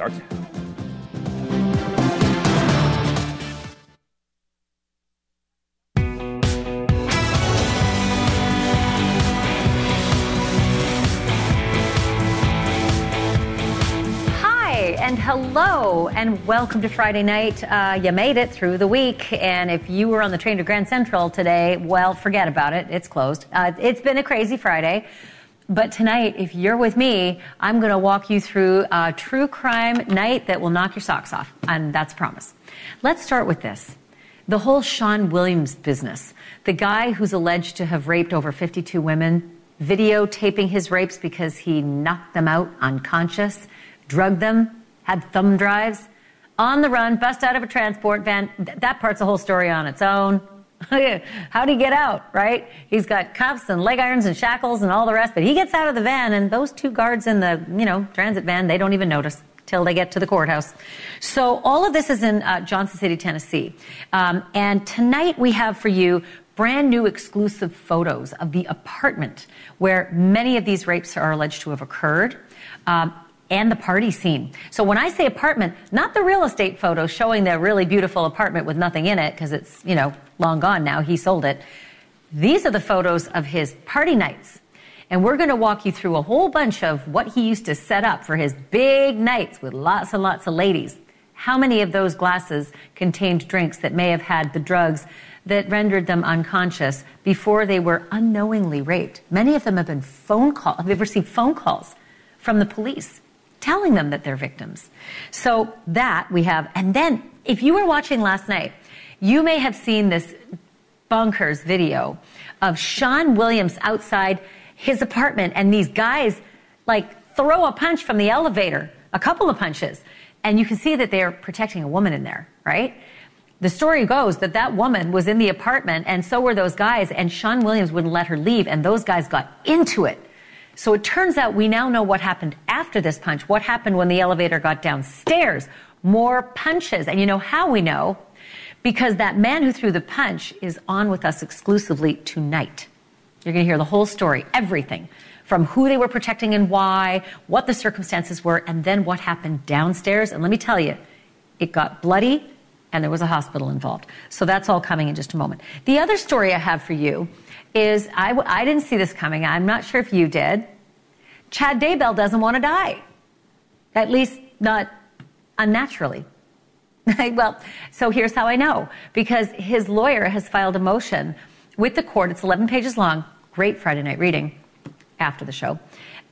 starts. Hi, and hello, and welcome to Friday night. Uh, you made it through the week, and if you were on the train to Grand Central today, well, forget about it. It's closed. Uh, it's been a crazy Friday. But tonight, if you're with me, I'm going to walk you through a true crime night that will knock your socks off. And that's a promise. Let's start with this. The whole Sean Williams business. The guy who's alleged to have raped over 52 women, videotaping his rapes because he knocked them out unconscious, drugged them, had thumb drives, on the run, bust out of a transport van. Th- that part's a whole story on its own. How'd he get out, right? He's got cuffs and leg irons and shackles and all the rest, but he gets out of the van and those two guards in the, you know, transit van, they don't even notice till they get to the courthouse. So all of this is in uh, Johnson City, Tennessee. Um, and tonight we have for you brand new exclusive photos of the apartment where many of these rapes are alleged to have occurred. Um, and the party scene. So when I say apartment, not the real estate photo showing the really beautiful apartment with nothing in it because it's, you know, long gone now. He sold it. These are the photos of his party nights. And we're going to walk you through a whole bunch of what he used to set up for his big nights with lots and lots of ladies. How many of those glasses contained drinks that may have had the drugs that rendered them unconscious before they were unknowingly raped? Many of them have been phone calls, they've received phone calls from the police telling them that they're victims. So that we have. And then if you were watching last night, you may have seen this bonkers video of Sean Williams outside his apartment and these guys like throw a punch from the elevator, a couple of punches. And you can see that they're protecting a woman in there, right? The story goes that that woman was in the apartment and so were those guys and Sean Williams wouldn't let her leave and those guys got into it. So it turns out we now know what happened after this punch, what happened when the elevator got downstairs. More punches. And you know how we know? Because that man who threw the punch is on with us exclusively tonight. You're going to hear the whole story, everything from who they were protecting and why, what the circumstances were, and then what happened downstairs. And let me tell you, it got bloody and there was a hospital involved. So that's all coming in just a moment. The other story I have for you is I, I didn't see this coming. I'm not sure if you did. Chad Daybell doesn't want to die. At least not unnaturally. well, so here's how I know. Because his lawyer has filed a motion with the court. It's 11 pages long. Great Friday night reading after the show.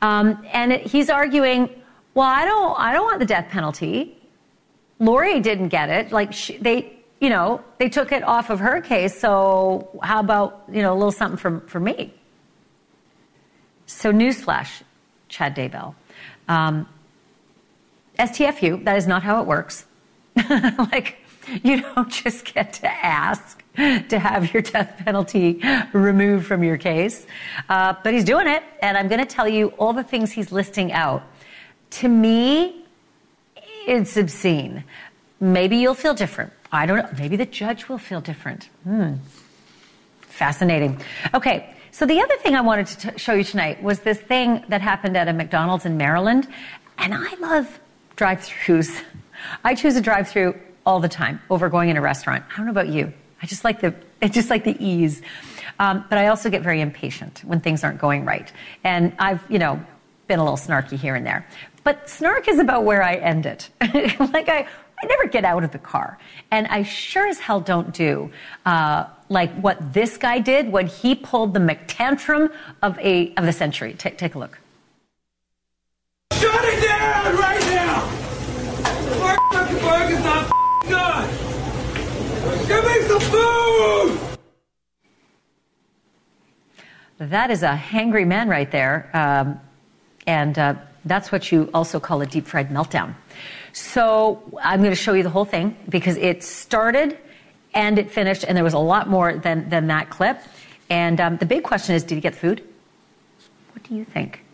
Um, and it, he's arguing, well, I don't, I don't want the death penalty. Lori didn't get it. Like she, they, you know, they took it off of her case. So how about, you know, a little something for, for me? So newsflash, Chad Daybell. Um, STFU, that is not how it works. like, you don't just get to ask to have your death penalty removed from your case. Uh, but he's doing it, and I'm going to tell you all the things he's listing out. To me, it's obscene. Maybe you'll feel different. I don't know. Maybe the judge will feel different. Hmm. Fascinating. Okay. So the other thing I wanted to t- show you tonight was this thing that happened at a McDonald's in Maryland. And I love drive-throughs. I choose a drive-through all the time over going in a restaurant. I don't know about you. I just like the, just like the ease. Um, but I also get very impatient when things aren't going right. And I've, you know, been a little snarky here and there. But snark is about where I end it. like I, I never get out of the car. And I sure as hell don't do uh, like what this guy did when he pulled the McTantrum of a of the century. Take take a look. Shut it down right not done! Give me some food! That is a hangry man right there. Um, and uh, that's what you also call a deep fried meltdown. So I'm going to show you the whole thing because it started and it finished, and there was a lot more than, than that clip. And um, the big question is did he get food? What do you think?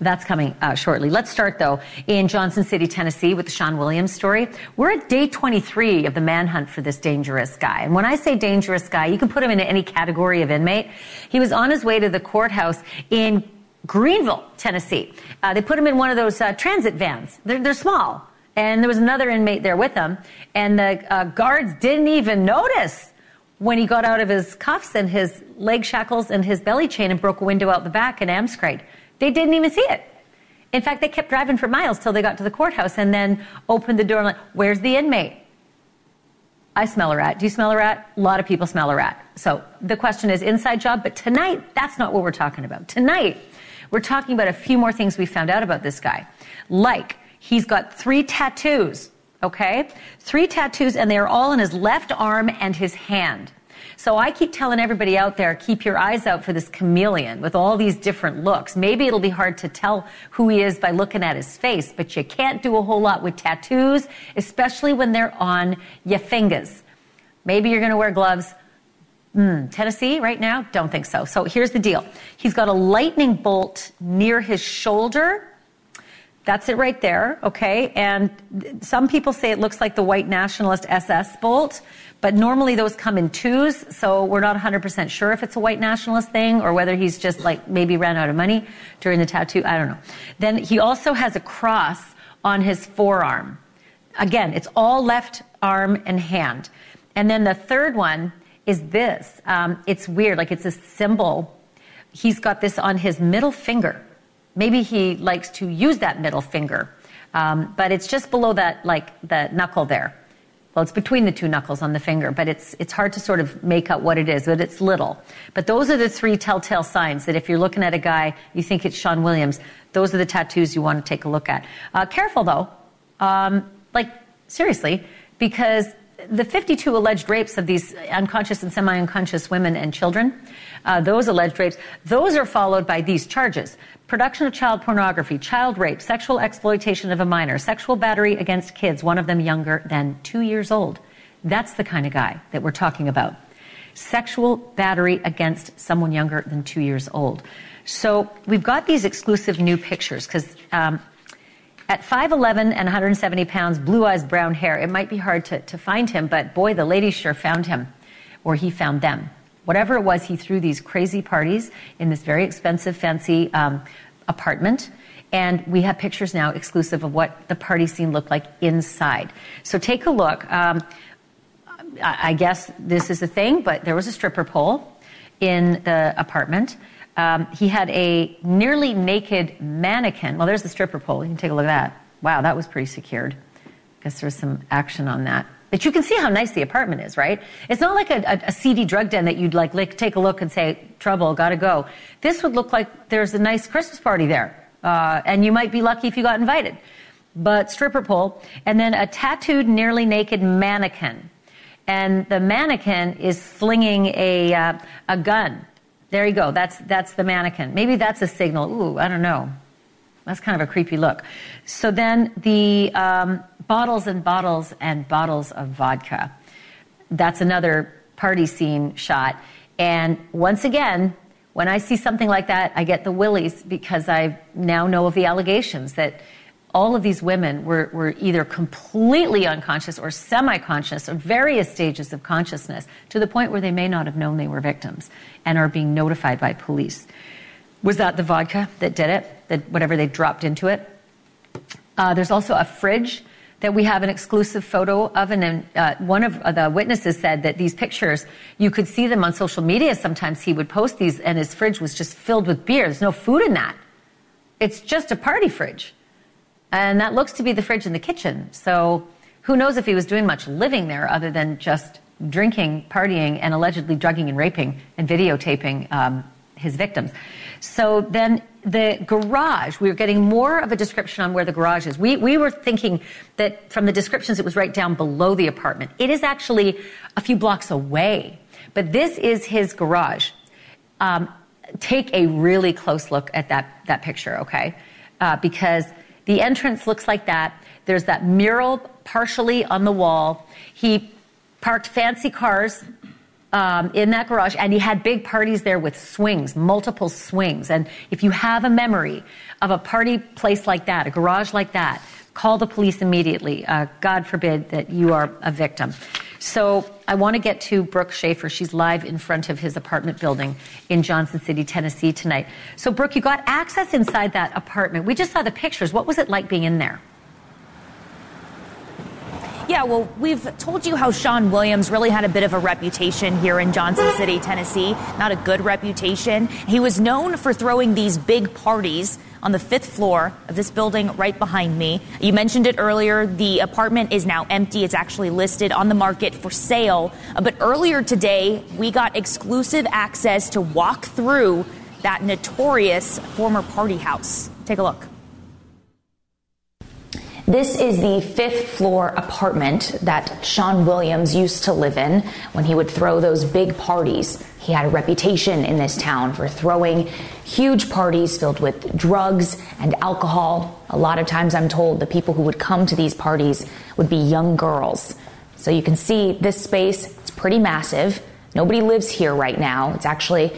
That's coming uh, shortly. Let's start though in Johnson City, Tennessee with the Sean Williams story. We're at day 23 of the manhunt for this dangerous guy. And when I say dangerous guy, you can put him into any category of inmate. He was on his way to the courthouse in Greeneville, Tennessee. Uh, they put him in one of those uh, transit vans. They're, they're, small. And there was another inmate there with him. And the uh, guards didn't even notice when he got out of his cuffs and his leg shackles and his belly chain and broke a window out the back in Amescride. They didn't even see it. In fact, they kept driving for miles till they got to the courthouse and then opened the door and like, where's the inmate? I smell a rat. Do you smell a rat? A lot of people smell a rat. So the question is inside job, but tonight, that's not what we're talking about. Tonight, we're talking about a few more things we found out about this guy. Like, he's got three tattoos, okay? Three tattoos, and they are all in his left arm and his hand. So I keep telling everybody out there, keep your eyes out for this chameleon with all these different looks. Maybe it'll be hard to tell who he is by looking at his face, but you can't do a whole lot with tattoos, especially when they're on your fingers. Maybe you're going to wear gloves. Mm, Tennessee right now? Don't think so. So here's the deal. He's got a lightning bolt near his shoulder. That's it right there, okay? And some people say it looks like the white nationalist SS bolt. But normally those come in twos, so we're not 100% sure if it's a white nationalist thing or whether he's just like maybe ran out of money during the tattoo. I don't know. Then he also has a cross on his forearm. Again, it's all left arm and hand. And then the third one is this. Um, it's weird, like it's a symbol. He's got this on his middle finger. Maybe he likes to use that middle finger, um, but it's just below that, like the knuckle there. Well, it's between the two knuckles on the finger, but it's, it's hard to sort of make out what it is, but it's little. But those are the three telltale signs that if you're looking at a guy, you think it's Sean Williams, those are the tattoos you want to take a look at. Uh, careful though, um, like seriously, because the 52 alleged rapes of these unconscious and semi-unconscious women and children, uh, those alleged rapes, those are followed by these charges production of child pornography, child rape, sexual exploitation of a minor, sexual battery against kids, one of them younger than two years old. That's the kind of guy that we're talking about. Sexual battery against someone younger than two years old. So we've got these exclusive new pictures because um, at 5'11 and 170 pounds, blue eyes, brown hair, it might be hard to, to find him, but boy, the ladies sure found him, or he found them. Whatever it was, he threw these crazy parties in this very expensive, fancy um, apartment. And we have pictures now exclusive of what the party scene looked like inside. So take a look. Um, I guess this is a thing, but there was a stripper pole in the apartment. Um, he had a nearly naked mannequin. Well, there's the stripper pole. You can take a look at that. Wow, that was pretty secured. I guess there's some action on that. But you can see how nice the apartment is, right? It's not like a, a, a seedy drug den that you'd like lick, take a look and say, trouble, gotta go. This would look like there's a nice Christmas party there. Uh, and you might be lucky if you got invited. But stripper pole, and then a tattooed, nearly naked mannequin. And the mannequin is slinging a, uh, a gun. There you go. That's, that's the mannequin. Maybe that's a signal. Ooh, I don't know. That's kind of a creepy look. So then the um, bottles and bottles and bottles of vodka. That's another party scene shot. And once again, when I see something like that, I get the willies because I now know of the allegations that all of these women were, were either completely unconscious or semi conscious or various stages of consciousness to the point where they may not have known they were victims and are being notified by police. Was that the vodka that did it? That whatever they dropped into it? Uh, there's also a fridge that we have an exclusive photo of, and uh, one of the witnesses said that these pictures, you could see them on social media. Sometimes he would post these, and his fridge was just filled with beer. There's no food in that. It's just a party fridge, and that looks to be the fridge in the kitchen. So who knows if he was doing much living there other than just drinking, partying, and allegedly drugging and raping and videotaping um, his victims. So then the garage, we were getting more of a description on where the garage is. We, we were thinking that from the descriptions, it was right down below the apartment. It is actually a few blocks away, but this is his garage. Um, take a really close look at that, that picture, okay? Uh, because the entrance looks like that. There's that mural partially on the wall. He parked fancy cars um, in that garage, and he had big parties there with swings, multiple swings. And if you have a memory of a party place like that, a garage like that, call the police immediately. Uh, God forbid that you are a victim. So I want to get to Brooke Shafer. She's live in front of his apartment building in Johnson City, Tennessee tonight. So, Brooke, you got access inside that apartment. We just saw the pictures. What was it like being in there? Yeah, well, we've told you how Sean Williams really had a bit of a reputation here in Johnson City, Tennessee. Not a good reputation. He was known for throwing these big parties on the fifth floor of this building right behind me. You mentioned it earlier. The apartment is now empty. It's actually listed on the market for sale. Uh, but earlier today, we got exclusive access to walk through that notorious former party house. Take a look. This is the fifth floor apartment that Sean Williams used to live in when he would throw those big parties. He had a reputation in this town for throwing huge parties filled with drugs and alcohol. A lot of times, I'm told the people who would come to these parties would be young girls. So you can see this space, it's pretty massive. Nobody lives here right now. It's actually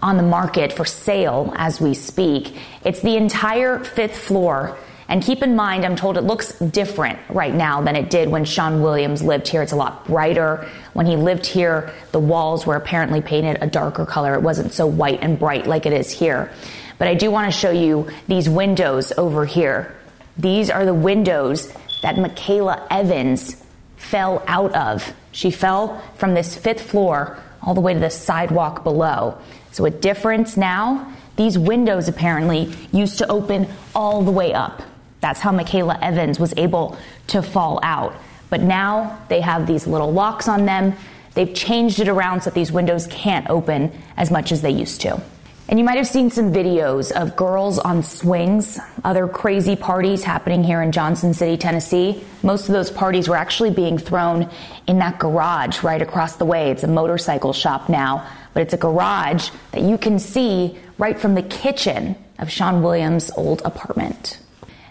on the market for sale as we speak. It's the entire fifth floor and keep in mind, I'm told it looks different right now than it did when Sean Williams lived here. It's a lot brighter. When he lived here, the walls were apparently painted a darker color. It wasn't so white and bright like it is here. But I do want to show you these windows over here. These are the windows that Michaela Evans fell out of. She fell from this fifth floor all the way to the sidewalk below. So a difference now, these windows apparently used to open all the way up. That's how Michaela Evans was able to fall out. But now they have these little locks on them. They've changed it around so that these windows can't open as much as they used to. And you might have seen some videos of girls on swings, other crazy parties happening here in Johnson City, Tennessee. Most of those parties were actually being thrown in that garage right across the way. It's a motorcycle shop now, but it's a garage that you can see right from the kitchen of Sean Williams' old apartment.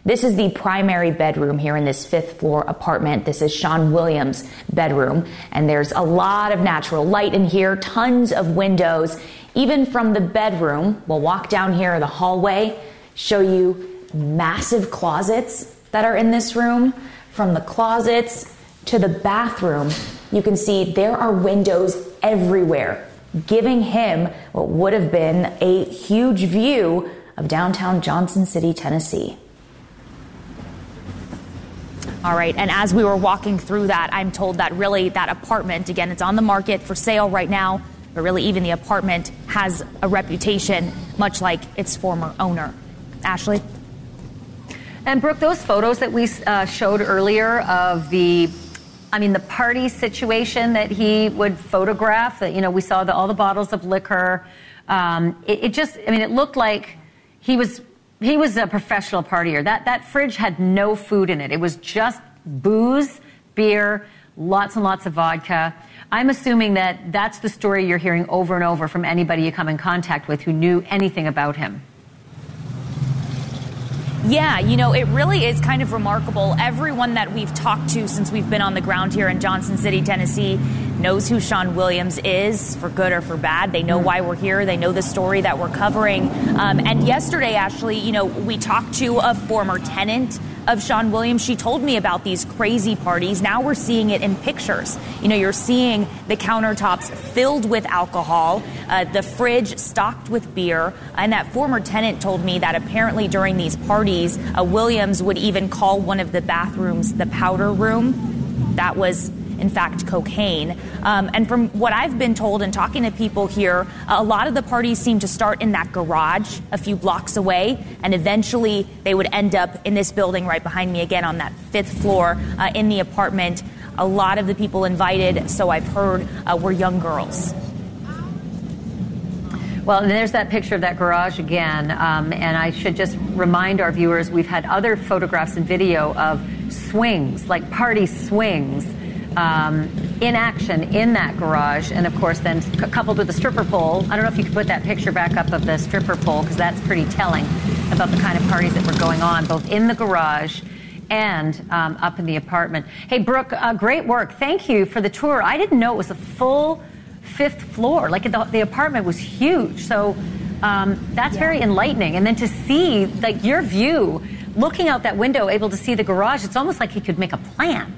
This is the primary bedroom here in this fifth floor apartment. This is Sean Williams' bedroom, and there's a lot of natural light in here, tons of windows. Even from the bedroom, we'll walk down here the hallway, show you massive closets that are in this room. From the closets to the bathroom, you can see there are windows everywhere, giving him what would have been a huge view of downtown Johnson City, Tennessee. All right. And as we were walking through that, I'm told that really that apartment, again, it's on the market for sale right now, but really even the apartment has a reputation much like its former owner. Ashleigh? And Brooke, those photos that we uh, showed earlier of the I mean, the party situation that he would photograph, that, you know, we saw the, all the bottles of liquor. Um, it, it, just, I mean, it looked like he was he was a professional partier. That that fridge had no food in it. It was just booze, beer, lots and lots of vodka. I'm assuming that that's the story you're hearing over and over from anybody you come in contact with who knew anything about him. Yeah, you know, it really is kind of remarkable. Everyone that we've talked to since we've been on the ground here in Johnson City, Tennessee, knows who Sean Williams is, for good or for bad. They know mm-hmm. why we're here. They know the story that we're covering. Um, and yesterday, Ashleigh, you know, we talked to a former tenant of Sean Williams. She told me about these crazy parties. Now we're seeing it in pictures. You know, you're seeing the countertops filled with alcohol, uh, the fridge stocked with beer. And that former tenant told me that apparently during these parties, uh, Williams would even call one of the bathrooms the powder room. That was in fact, cocaine. Um, and from what I've been told and talking to people here, a lot of the parties seem to start in that garage a few blocks away, and eventually they would end up in this building right behind me again on that fifth floor uh, in the apartment. A lot of the people invited, so I've heard, uh, were young girls. Well, there's that picture of that garage again. Um, and I should just remind our viewers we've had other photographs and video of swings, like party swings, um, in action in that garage, and of course, then c- coupled with the stripper pole. I don't know if you could put that picture back up of the stripper pole because that's pretty telling about the kind of parties that were going on, both in the garage and um, up in the apartment. Hey, Brooke, uh, great work. Thank you for the tour. I didn't know it was a full fifth floor. Like the, the apartment was huge. So um, that's yeah. very enlightening. And then to see like your view, looking out that window, able to see the garage, it's almost like he could make a plan.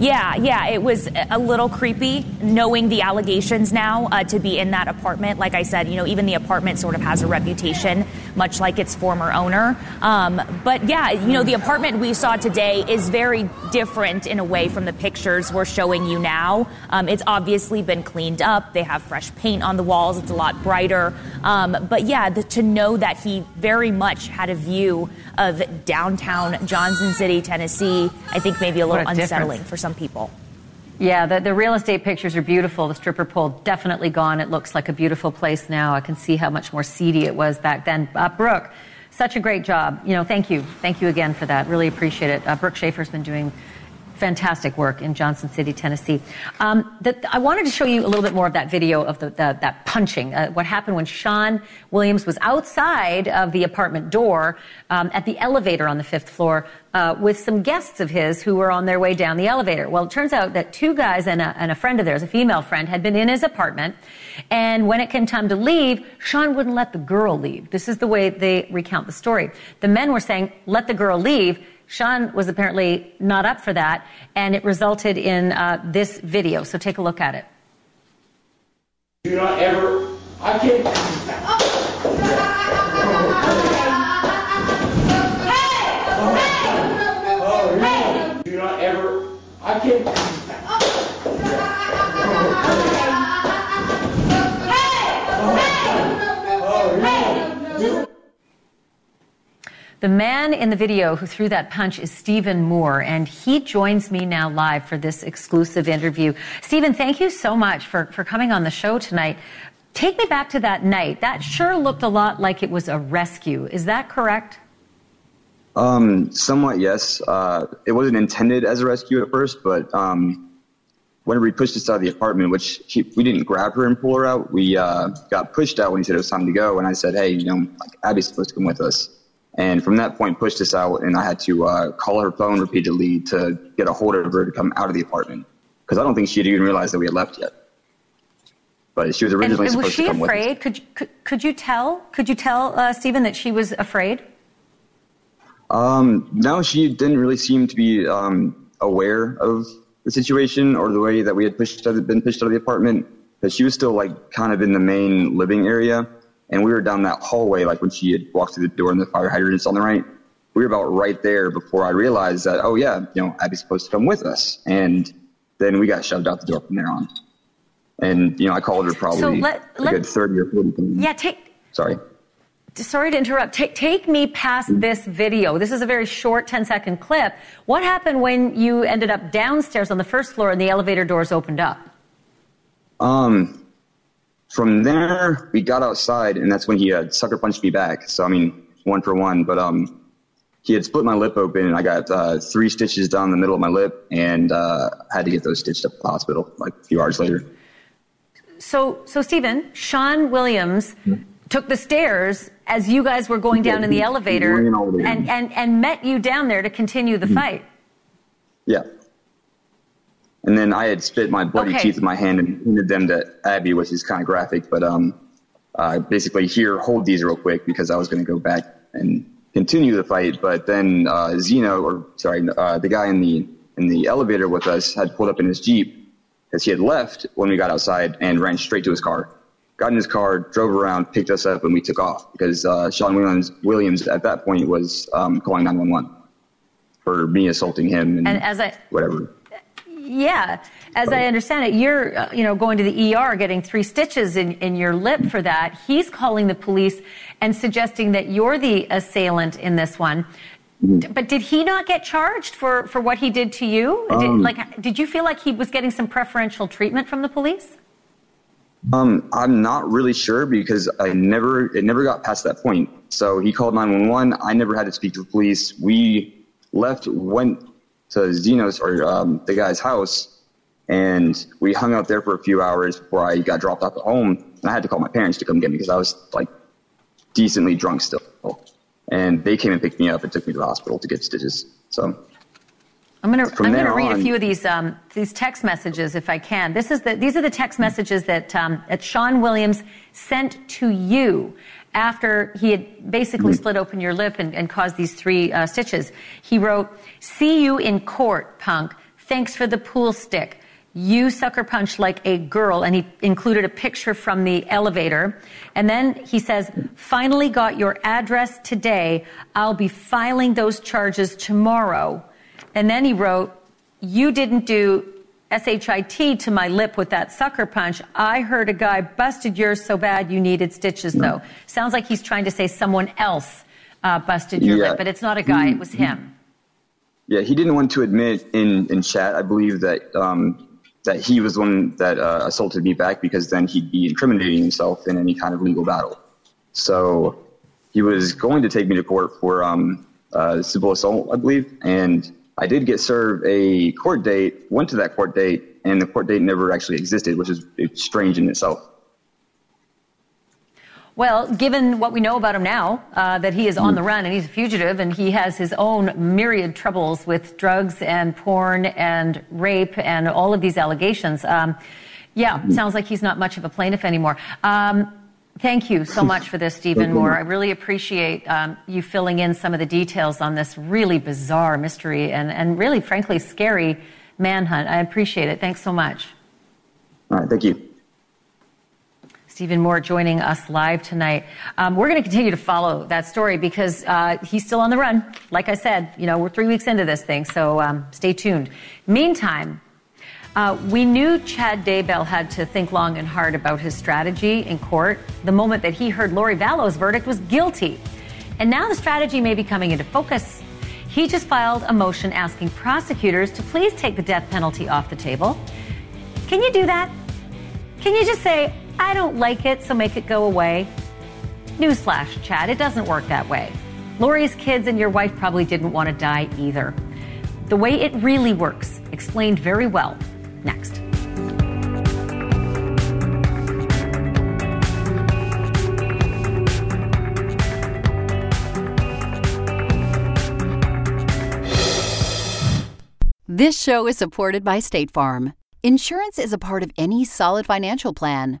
Yeah, yeah, it was a little creepy knowing the allegations now uh, to be in that apartment. Like I said, you know, even the apartment sort of has a reputation, much like its former owner. Um, but yeah, you know, the apartment we saw today is very different in a way from the pictures we're showing you now. Um, it's obviously been cleaned up. They have fresh paint on the walls. It's a lot brighter. Um, but yeah, the, to know that he very much had a view of downtown Johnson City, Tennessee, I think maybe a little a unsettling difference. for some some people. Yeah, the, the real estate pictures are beautiful. The stripper pole definitely gone. It looks like a beautiful place now. I can see how much more seedy it was back then. Uh, Brooke, such a great job. You know, thank you. Thank you again for that. Really appreciate it. Uh, Brooke Shafer's been doing fantastic work in Johnson City, Tennessee. Um, I wanted to show you a little bit more of that video of the, the, that punching. Uh, what happened when Sean Williams was outside of the apartment door um, at the elevator on the fifth floor uh, with some guests of his who were on their way down the elevator. Well, it turns out that two guys and a, and a friend of theirs, a female friend, had been in his apartment. And when it came time to leave, Sean wouldn't let the girl leave. This is the way they recount the story. The men were saying, let the girl leave. Sean was apparently not up for that, and it resulted in uh, this video. So take a look at it. Do not ever. I can't. Hey! Hey! Hey! Do not ever. I can't. The man in the video who threw that punch is Stephen Moore, and he joins me now live for this exclusive interview. Stephen, thank you so much for, for coming on the show tonight. Take me back to that night. That sure looked a lot like it was a rescue. Is that correct? Um, somewhat, yes. Uh, it wasn't intended as a rescue at first, but um, whenever he pushed us out of the apartment, which he, we didn't grab her and pull her out, we uh, got pushed out when he said it was time to go. And I said, hey, you know, like, Abby's supposed to come with us. And from that point, pushed us out, and I had to uh, call her phone repeatedly to get a hold of her to come out of the apartment because I don't think she'd even realized that we had left yet. But she was originally and, and supposed to come afraid? with us. Could, could could you tell? Could you tell uh, Stephen that she was afraid? Um, no, she didn't really seem to be um, aware of the situation or the way that we had pushed been pushed out of the apartment. But she was still like kind of in the main living area and we were down that hallway, like when she had walked through the door and the fire hydrant's on the right. We were about right there before I realized that, oh yeah, you know, Abby's supposed to come with us. And then we got shoved out the door from there on. And, you know, I called her probably so let, a let, good 30 or 40 minutes. Yeah, take. Sorry. Sorry to interrupt. Take, take me past mm-hmm. this video. This is a very short 10 second clip. What happened when you ended up downstairs on the first floor and the elevator doors opened up? Um, from there, we got outside, and that's when he had sucker punched me back. So I mean, one for one. But um, he had split my lip open, and I got uh, three stitches down the middle of my lip, and uh, had to get those stitched up at the hospital like a few hours later. So, so Stephen, Sean Williams mm-hmm. took the stairs as you guys were going down in the elevator, and, and and met you down there to continue the mm-hmm. fight. Yeah. And then I had spit my bloody okay. teeth in my hand and handed them to Abby, which is kind of graphic, but um, uh, basically here, hold these real quick because I was going to go back and continue the fight. But then uh, Zeno, or sorry, uh, the guy in the in the elevator with us, had pulled up in his jeep because he had left when we got outside and ran straight to his car. Got in his car, drove around, picked us up, and we took off because uh, Sean Williams, Williams at that point was um, calling 911 for me assaulting him and, and as I, whatever. Yeah, as I understand it, you're uh, you know going to the ER, getting three stitches in, in your lip for that. He's calling the police and suggesting that you're the assailant in this one. Mm-hmm. But did he not get charged for, for what he did to you? Um, did, like, did you feel like he was getting some preferential treatment from the police? Um, I'm not really sure because I never it never got past that point. So he called 911. I never had to speak to the police. We left, went to Zenos or um, the guy's house, and we hung out there for a few hours before I got dropped off at home. And I had to call my parents to come get me because I was like decently drunk still. And they came and picked me up and took me to the hospital to get stitches. So I'm going to I'm to read on, a few of these um, these text messages if I can. This is the these are the text messages that um, that Sean Williams sent to you after he had basically split open your lip and, and caused these three uh, stitches. He wrote, "See you in court, punk. Thanks for the pool stick." You sucker punch like a girl, and he included a picture from the elevator. And then he says, finally got your address today. I'll be filing those charges tomorrow. And then he wrote, You didn't do SHIT to my lip with that sucker punch. I heard a guy busted yours so bad you needed stitches, though. Sounds like he's trying to say someone else uh, busted your yeah. lip, but it's not a guy, it was him. Yeah, he didn't want to admit in, in chat, I believe, that um, that he was the one that uh, assaulted me back because then he'd be incriminating himself in any kind of legal battle. So he was going to take me to court for um, uh, civil assault, I believe, and I did get served a court date, went to that court date, and the court date never actually existed, which is strange in itself. Well, given what we know about him now, uh, that he is on the run and he's a fugitive and he has his own myriad troubles with drugs and porn and rape and all of these allegations, um, yeah, sounds like he's not much of a plaintiff anymore. Um, Thank you so much for this, Stephen Moore. I really appreciate um, you filling in some of the details on this really bizarre mystery and, and really, frankly, scary manhunt. I appreciate it. Thanks so much. All right, thank you. Stephen Moore joining us live tonight. Um, we're going to continue to follow that story because uh, he's still on the run. Like I said, you know, we're three weeks into this thing, so um, stay tuned. Meantime, uh, we knew Chad Daybell had to think long and hard about his strategy in court the moment that he heard Lori Vallow's verdict was guilty. And now the strategy may be coming into focus. He just filed a motion asking prosecutors to please take the death penalty off the table. Can you do that? Can you just say, I don't like it, so make it go away? Newsflash, Chad, it doesn't work that way. Lori's kids and your wife probably didn't want to die either. The way it really works, explained very well next. This show is supported by State Farm. Insurance is a part of any solid financial plan.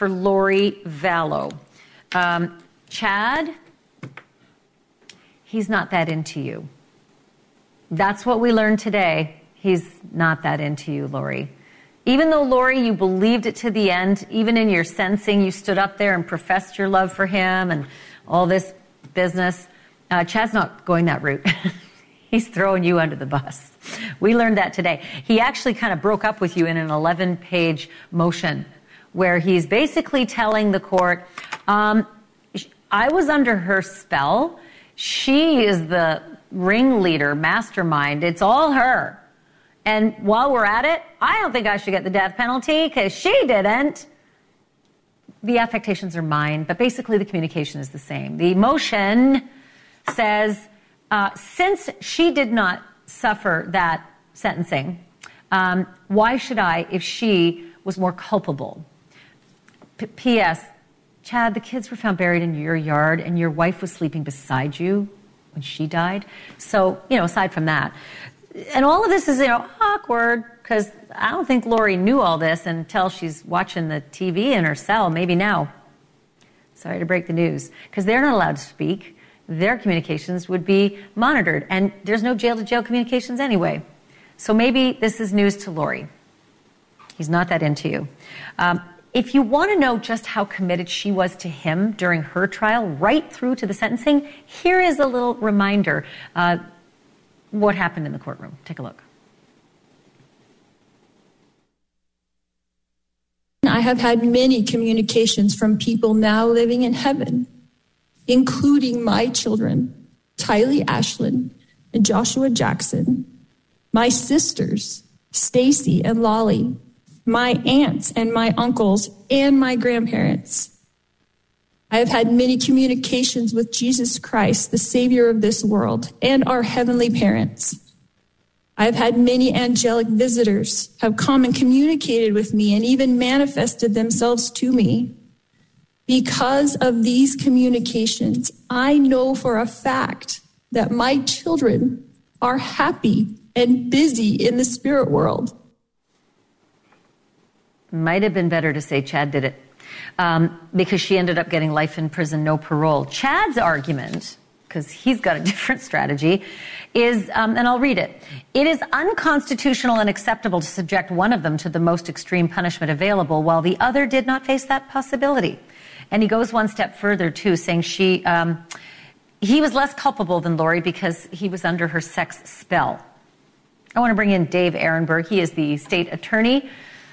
for Lori Vallow. Um, Chad, he's not that into you. That's what we learned today. He's not that into you, Lori. Even though, Lori, you believed it to the end, even in your sensing, you stood up there and professed your love for him and all this business, uh, Chad's not going that route. He's throwing you under the bus. We learned that today. He actually kind of broke up with you in an 11 page motion where he's basically telling the court, um, I was under her spell. She is the ringleader, mastermind. It's all her. And while we're at it, I don't think I should get the death penalty because she didn't. The affectations are mine, but basically the communication is the same. The motion says, uh, since she did not suffer that sentencing, um, why should I if she was more culpable? P.S. Chad, the kids were found buried in your yard, and your wife was sleeping beside you when she died. So, you know, aside from that, and all of this is, you know, awkward because I don't think Lori knew all this until she's watching the TV in her cell. Maybe now. Sorry to break the news, because they're not allowed to speak. Their communications would be monitored, and there's no jail to jail communications anyway. So maybe this is news to Lori. He's not that into you. Um, if you want to know just how committed she was to him during her trial, right through to the sentencing, here is a little reminder uh, what happened in the courtroom. Take a look. I have had many communications from people now living in heaven, including my children, Tylee Ashlyn and Joshua Jaxon, my sisters, Stacy and Lolly, my aunts and my uncles and my grandparents. I have had many communications with Jesus Christ, the Savior of this world, and our heavenly parents. I've had many angelic visitors have come and communicated with me and even manifested themselves to me. Because of these communications, I know for a fact that my children are happy and busy in the spirit world. Might have been better to say Chad did it um, because she ended up getting life in prison, no parole. Chad's argument, because he's got a different strategy, is, um, and I'll read it. It is unconstitutional and acceptable to subject one of them to the most extreme punishment available, while the other did not face that possibility. And he goes one step further too, saying she, um, he was less culpable than Lori because he was under her sex spell. I want to bring in Dave Aronberg. He is the state attorney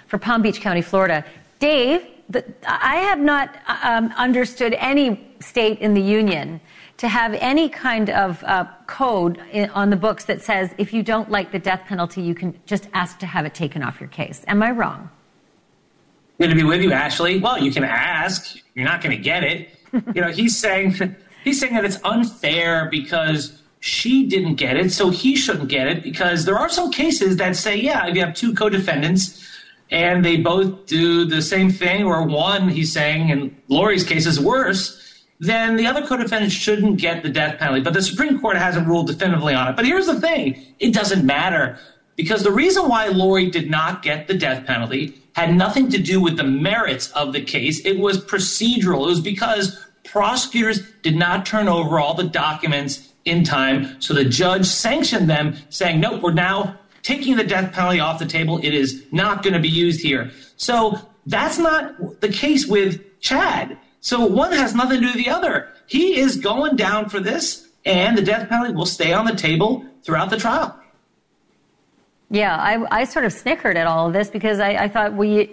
for Palm Beach County, Florida. Dave, the, I have not um, understood any state in the union to have any kind of uh, code in, on the books that says if you don't like the death penalty, you can just ask to have it taken off your case. Am I wrong? I'm going to be with you, Ashleigh. Well, you can ask. You're not going to get it. you know, he's saying he's saying that it's unfair because she didn't get it, so he shouldn't get it because there are some cases that say, yeah, if you have two co-defendants and they both do the same thing, or one, he's saying, in Lori's case is worse, then the other co-defendant shouldn't get the death penalty. But the Supreme Court hasn't ruled definitively on it. But here's the thing: it doesn't matter because the reason why Lori did not get the death penalty had nothing to do with the merits of the case. It was procedural. It was because prosecutors did not turn over all the documents in time. So the judge sanctioned them, saying, nope, we're now taking the death penalty off the table. It is not going to be used here. So that's not the case with Chad. So one has nothing to do with the other. He is going down for this, and the death penalty will stay on the table throughout the trial. Yeah, I, I sort of snickered at all of this because I, I thought, well,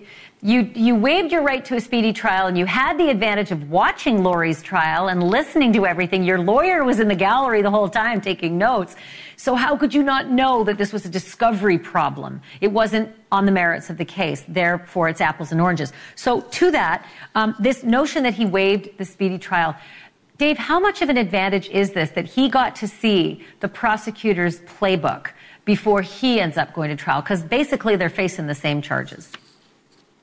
you, you, waived your right to a speedy trial and you had the advantage of watching Lori's trial and listening to everything. Your lawyer was in the gallery the whole time taking notes. So how could you not know that this was a discovery problem? It wasn't on the merits of the case. Therefore, it's apples and oranges. So to that, um, this notion that he waived the speedy trial, Dave, how much of an advantage is this that he got to see the prosecutor's playbook before he ends up going to trial? Because basically they're facing the same charges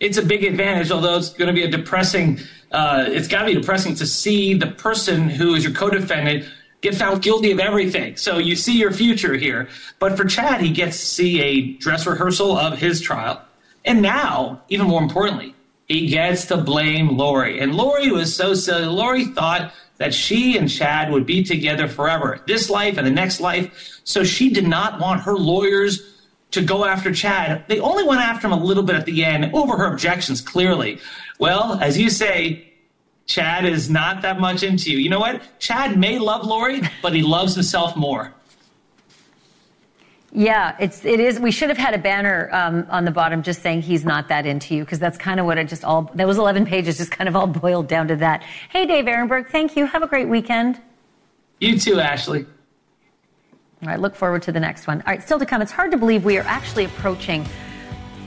it's a big advantage, although it's going to be a depressing, uh, it's got to be depressing to see the person who is your co-defendant get found guilty of everything. So you see your future here. But for Chad, he gets to see a dress rehearsal of his trial. And now, even more importantly, he gets to blame Lori. And Lori was so silly. Lori thought that she and Chad would be together forever, this life and the next life. So she did not want her lawyers to go after Chad. They only went after him a little bit at the end over her objections, clearly. Well, as you say, Chad is not that much into you. You know what? Chad may love Lori, but he loves himself more. Yeah, it's it is. We should have had a banner um, on the bottom just saying he's not that into you because that's kind of what it just all. That was eleven pages, just kind of all boiled down to that. Hey, Dave Aronberg, thank you. Have a great weekend. You too, Ashleigh. Right, look forward to the next one. All right, still to come. It's hard to believe we are actually approaching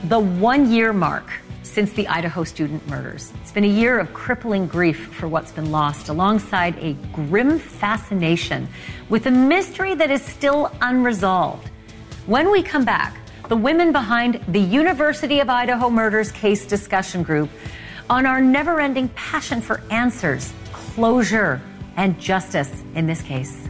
the one year mark since the Idaho student murders. It's been a year of crippling grief for what's been lost, alongside a grim fascination with a mystery that is still unresolved. When we come back, the women behind the University of Idaho murders case discussion group on our never ending passion for answers, closure, and justice in this case.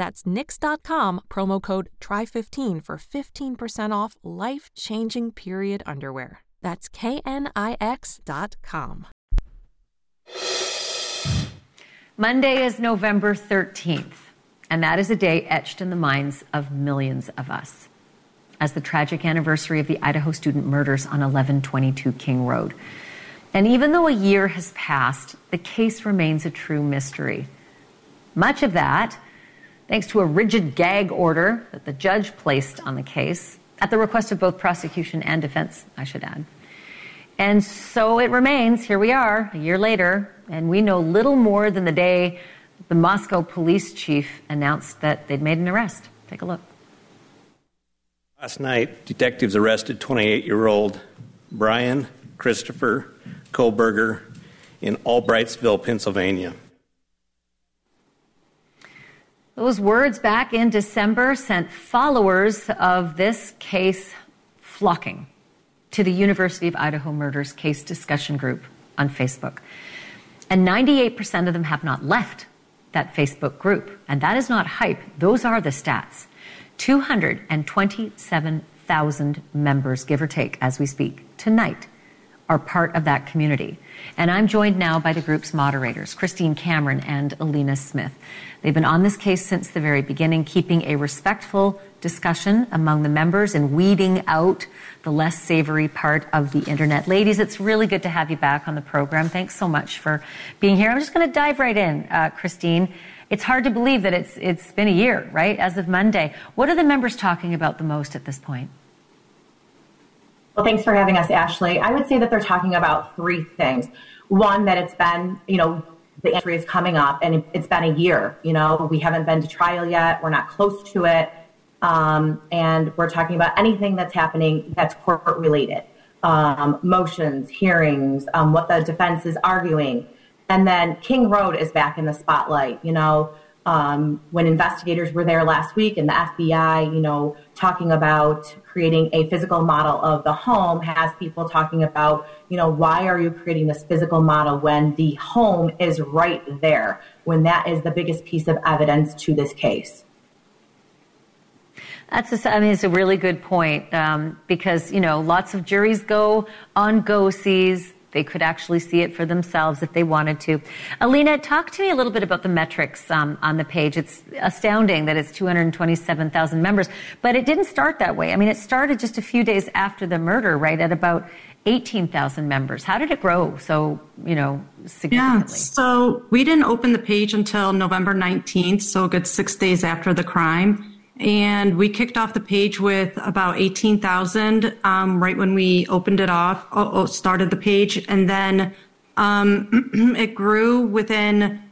That's knix.com, promo code TRY15 for 15% off life changing period underwear. That's knix.com. Monday is November 13th, and that is a day etched in the minds of millions of us as the tragic anniversary of the Idaho student murders on 1122 King Road. And even though a year has passed, the case remains a true mystery. Much of that thanks to a rigid gag order that the judge placed on the case at the request of both prosecution and defense, I should add. And so it remains. Here we are, a year later, and we know little more than the day the Moscow police chief announced that they'd made an arrest. Take a look. Last night, detectives arrested 28 year old Brian Christopher Kohberger in Albrightsville, Pennsylvania. Those words back in December sent followers of this case flocking to the University of Idaho Murders Case Discussion Group on Facebook. And 98% of them have not left that Facebook group. And that is not hype, those are the stats. 227,000 members, give or take, as we speak, tonight are part of that community. And I'm joined now by the group's moderators, Christine Cameron and Alina Smith. They've been on this case since the very beginning, keeping a respectful discussion among the members and weeding out the less savory part of the internet. Ladies, it's really good to have you back on the program. Thanks so much for being here. I'm just going to dive right in, uh, Christine it's hard to believe that it's it's been a year, right? As of Monday, what are the members talking about the most at this point? Well, thanks for having us, Ashleigh. I would say that they're talking about three things. One, that it's been, you know, the entry is coming up and it's been a year. You know, we haven't been to trial yet. We're not close to it. Um, and we're talking about anything that's happening that's court related um, motions, hearings, um, what the defense is arguing. And then King Road is back in the spotlight. You know, um, when investigators were there last week and the FBI, you know, talking about creating a physical model of the home has people talking about, you know, why are you creating this physical model when the home is right there, when that is the biggest piece of evidence to this case? That's a, I mean, it's a really good point um, because, you know, lots of juries go on go sees they could actually see it for themselves if they wanted to. Alina, talk to me a little bit about the metrics um, on the page. It's astounding that it's 227,000 members, but it didn't start that way. I mean, it started just a few days after the murder, right, at about 18,000 members. How did it grow so, you know, significantly? Yeah, so we didn't open the page until November 19th, so a good six days after the crime and we kicked off the page with about 18,000 um, right when we opened it off, oh, oh, started the page, and then um, it grew within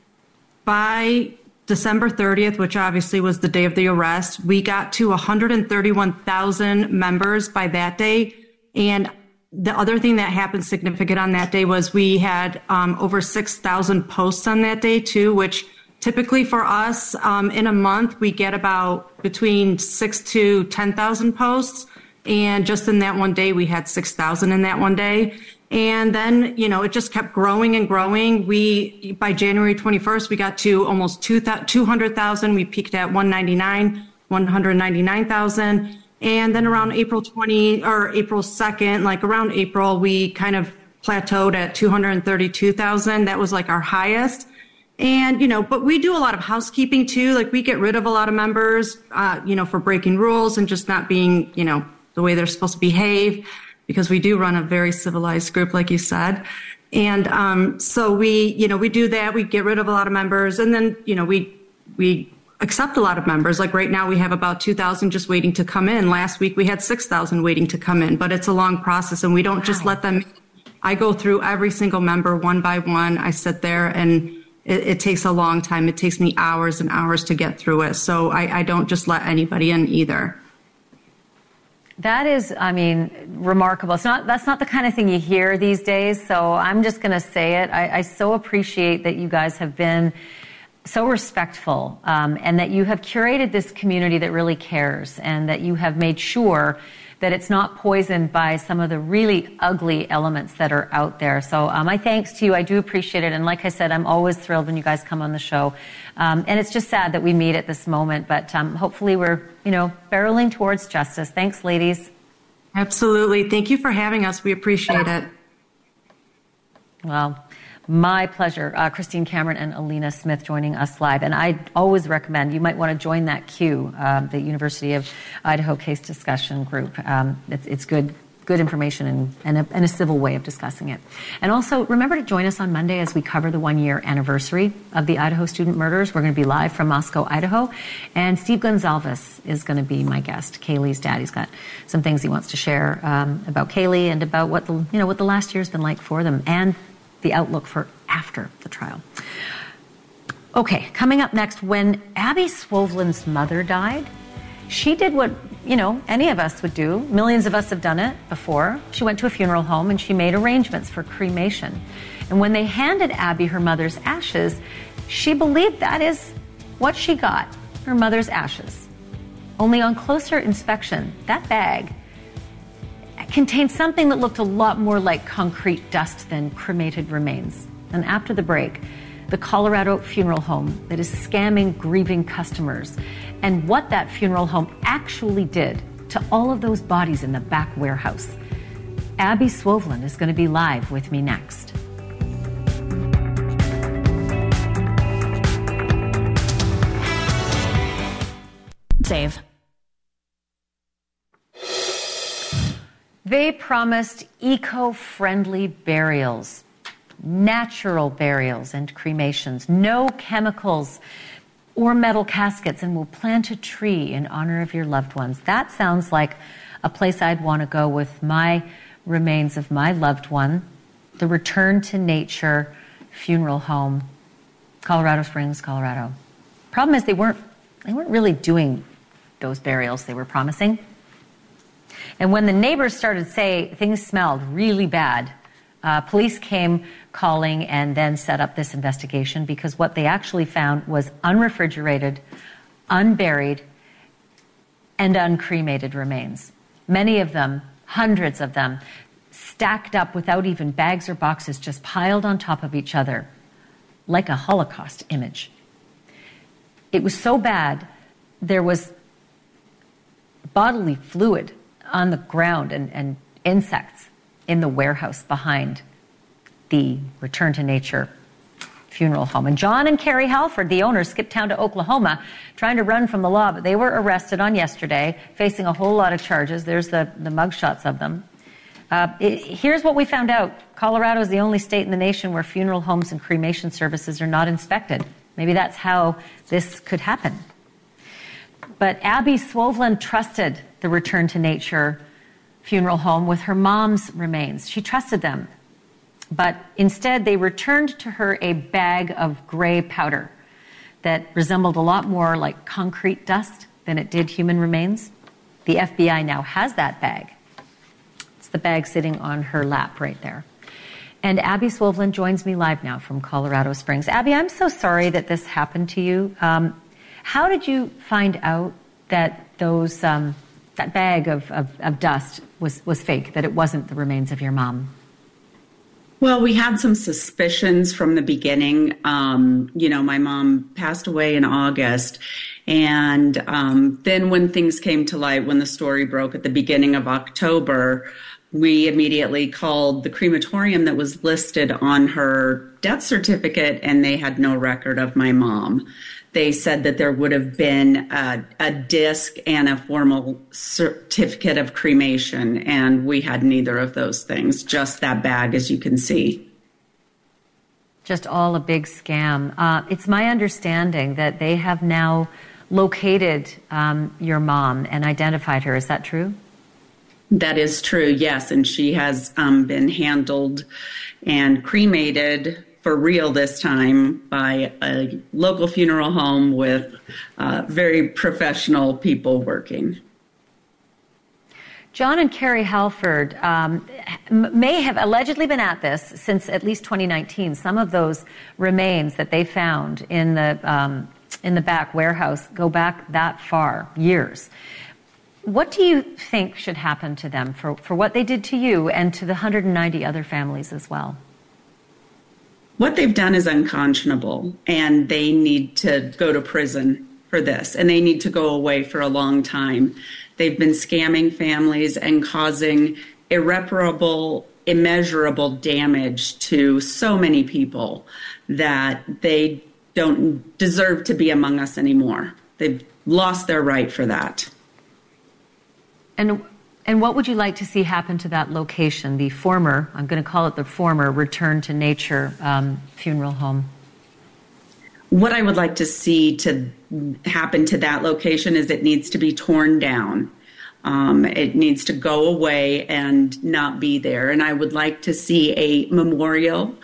by December 30th, which obviously was the day of the arrest. We got to 131,000 members by that day, and the other thing that happened significant on that day was we had um, over 6,000 posts on that day too, which Typically for us, um, in a month, we get about between six to 10,000 posts. And just in that one day, we had 6,000 in that one day. And then, you know, it just kept growing and growing. We, by January 21st, we got to almost 200,000. We peaked at 199, 199,000. And then around April 20 or April 2nd, like around April, we kind of plateaued at 232,000. That was like our highest. And, you know, but we do a lot of housekeeping too. Like we get rid of a lot of members, uh, you know, for breaking rules and just not being, you know, the way they're supposed to behave because we do run a very civilized group, like you said. And um, so we, you know, we do that. We get rid of a lot of members, and then you know we we accept a lot of members. Like right now, we have about 2,000 just waiting to come in. Last week, we had 6,000 waiting to come in, but it's a long process and we don't wow. just let them. I go through every single member one by one. I sit there and it, it, takes a long time. It takes me hours and hours to get through it. So I, I don't just let anybody in either. That is, I mean, remarkable. It's not, that's not the kind of thing you hear these days. So I'm just going to say it. I, I so appreciate that you guys have been so respectful um, and that you have curated this community that really cares and that you have made sure that it's not poisoned by some of the really ugly elements that are out there. So um, my thanks to you. I do appreciate it. And like I said, I'm always thrilled when you guys come on the show. Um, and it's just sad that we meet at this moment, but um, hopefully we're, you know, barreling towards justice. Thanks, ladies. Absolutely. Thank you for having us. We appreciate it. Well, my pleasure. Uh, Christine Cameron and Alina Smith joining us live. And I always recommend you might want to join that queue, um, the University of Idaho case discussion group. Um, it's, it's, good. Good information and, and, a, and a civil way of discussing it. And also, remember to join us on Monday as we cover the one year anniversary of the Idaho student murders. We're going to be live from Moscow, Idaho. And Steve Goncalves is going to be my guest, Kaylee's dad. He's got some things he wants to share um, about Kaylee and about what the, you know, what the last year's been like for them and the outlook for after the trial. Okay, coming up next, when Abby Swoveland's mother died, she did what, you know, any of us would do. Millions of us have done it before. She went to a funeral home and she made arrangements for cremation. And when they handed Abby her mother's ashes, she believed that is what she got her mother's ashes. Only on closer inspection, that bag contained something that looked a lot more like concrete dust than cremated remains. And after the break, the Colorado Funeral Home that is scamming grieving customers and what that funeral home actually did to all of those bodies in the back warehouse. Abby Swoveland is going to be live with me next. Save. They promised eco friendly burials, natural burials and cremations, no chemicals or metal caskets, and will plant a tree in honor of your loved ones. That sounds like a place I'd want to go with my remains of my loved one, the Return to Nature Funeral Home, Colorado Springs, Colorado. Problem is, they weren't, they weren't really doing those burials they were promising. And when the neighbors started to say things smelled really bad, uh, police came calling and then set up this investigation because what they actually found was unrefrigerated, unburied, and uncremated remains. Many of them, hundreds of them, stacked up without even bags or boxes, just piled on top of each other, like a Holocaust image. It was so bad, there was bodily fluid on the ground and, and insects in the warehouse behind the Return to Nature funeral home. And Jon and Carie Hallford, the owners, skipped town to Oklahoma trying to run from the law, but they were arrested on yesterday, facing a whole lot of charges. There's the, the mugshots of them. Uh, it, here's what we found out Colorado is the only state in the nation where funeral homes and cremation services are not inspected. Maybe that's how this could happen. But Abby Swoveland trusted the Return to Nature funeral home with her mom's remains. She trusted them. But instead, they returned to her a bag of gray powder that resembled a lot more like concrete dust than it did human remains. The FBI now has that bag. It's the bag sitting on her lap right there. And Abby Swoveland joins me live now from Colorado Springs. Abby, I'm so sorry that this happened to you. Um, how did you find out that those um, that bag of, of, of dust was, was fake, that it wasn't the remains of your mom? Well, we had some suspicions from the beginning. Um, you know, my mom passed away in August. And um, then when things came to light, when the story broke at the beginning of October, we immediately called the crematorium that was listed on her death certificate, and they had no record of my mom they said that there would have been a, a disc and a formal certificate of cremation, and we had neither of those things, just that bag, as you can see. just all a big scam. Uh, it's my understanding that they have now located um, your mom and identified her. Is that true? That is true, yes. And she has um, been handled and cremated for real this time by a local funeral home with uh, very professional people working. Jon and Carie Hallford um, may have allegedly been at this since at least 2019. Some of those remains that they found in the um, in the back warehouse go back that far, years. What do you think should happen to them for, for what they did to you and to the 190 other families as well? What they've done is unconscionable, and they need to go to prison for this, and they need to go away for a long time. They've been scamming families and causing irreparable, immeasurable damage to so many people that they don't deserve to be among us anymore. They've lost their right for that. And and what would you like to see happen to that location, the former, I'm going to call it the former Return to Nature um, funeral home? What I would like to see to happen to that location is it needs to be torn down. Um, it needs to go away and not be there. And I would like to see a memorial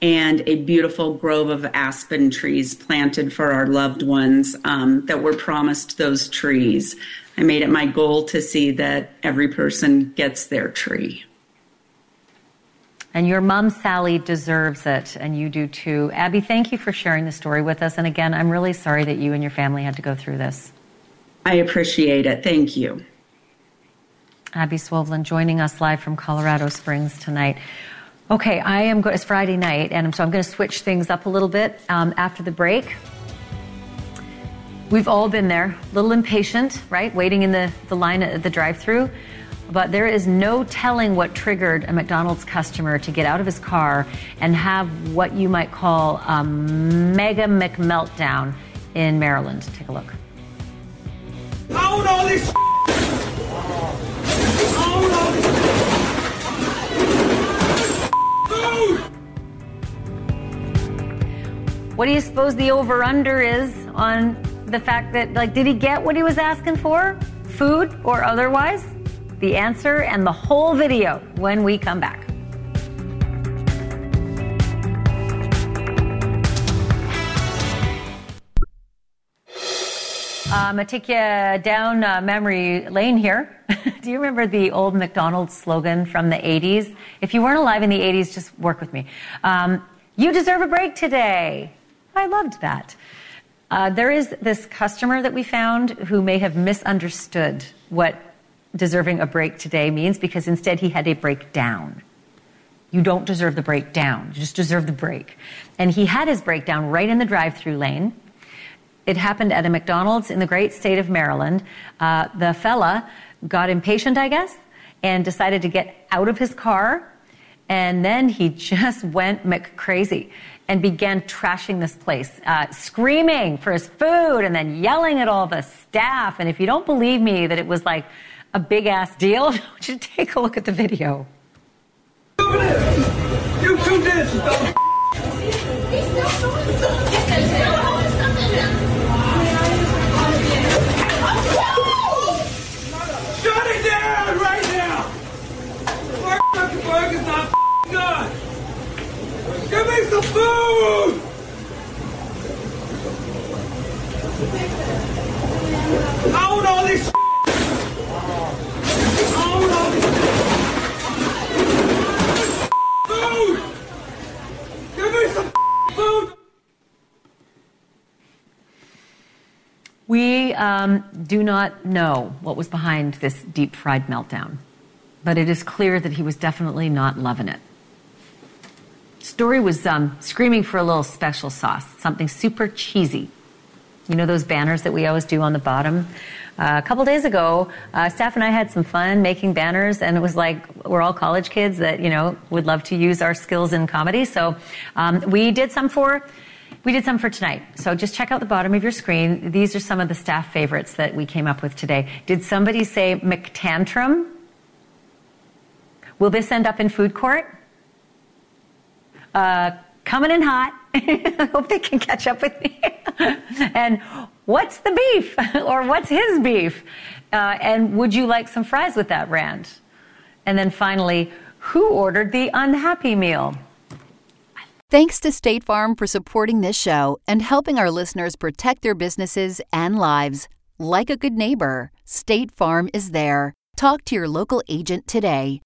and a beautiful grove of aspen trees planted for our loved ones um, that were promised those trees. I made it my goal to see that every person gets their tree. And your mom, Sally, deserves it, and you do too. Abby, thank you for sharing the story with us. And again, I'm really sorry that you and your family had to go through this. I appreciate it. Thank you. Abby Swoveland joining us live from Colorado Springs tonight. Okay, I am. Go- it's Friday night, and so I'm going to switch things up a little bit um, after the break. We've all been there, a little impatient, right? Waiting in the, the line at the drive through. But there is no telling what triggered a McDonald's customer to get out of his car and have what you might call a mega McMeltdown in Maryland. Take a look. This Own all this What do you suppose the over under is on the fact that, like, did he get what he was asking for? Food or otherwise? The answer and the whole video when we come back. Um, I take you down uh, memory lane here. Do you remember the old McDonald's slogan from the 80s? If you weren't alive in the 80s, just work with me. Um, you deserve a break today. I loved that. Uh, there is this customer that we found who may have misunderstood what deserving a break today means because instead he had a breakdown. You don't deserve the breakdown, you just deserve the break. And he had his breakdown right in the drive through lane. It happened at a McDonald's in the great state of Maryland. Uh, the fella got impatient, I guess, and decided to get out of his car. And then he just went crazy and began trashing this place, uh, screaming for his food and then yelling at all the staff. And if you don't believe me that it was like a big ass deal, I want you to take a look at the video. You two this, Shut it down right now! Fucking burger's not good! Give me some food! All this all this Food! Give me some food! We um, do not know what was behind this deep fried meltdown, but it is clear that he was definitely not loving it. Story was um, screaming for a little special sauce, something super cheesy. You know those banners that we always do on the bottom? Uh, a couple days ago, uh, staff and I had some fun making banners, and it was like we're all college kids that you know would love to use our skills in comedy. So um, we did some for we did some for tonight. So just check out the bottom of your screen. These are some of the staff favorites that we came up with today. Did somebody say McTantrum? Will this end up in food court? Uh, coming in hot. I hope they can catch up with me. and what's the beef or what's his beef? Uh, and would you like some fries with that, Rand? And then finally, who ordered the unhappy meal? Thanks to State Farm for supporting this show and helping our listeners protect their businesses and lives. Like a good neighbor, State Farm is there. Talk to your local agent today.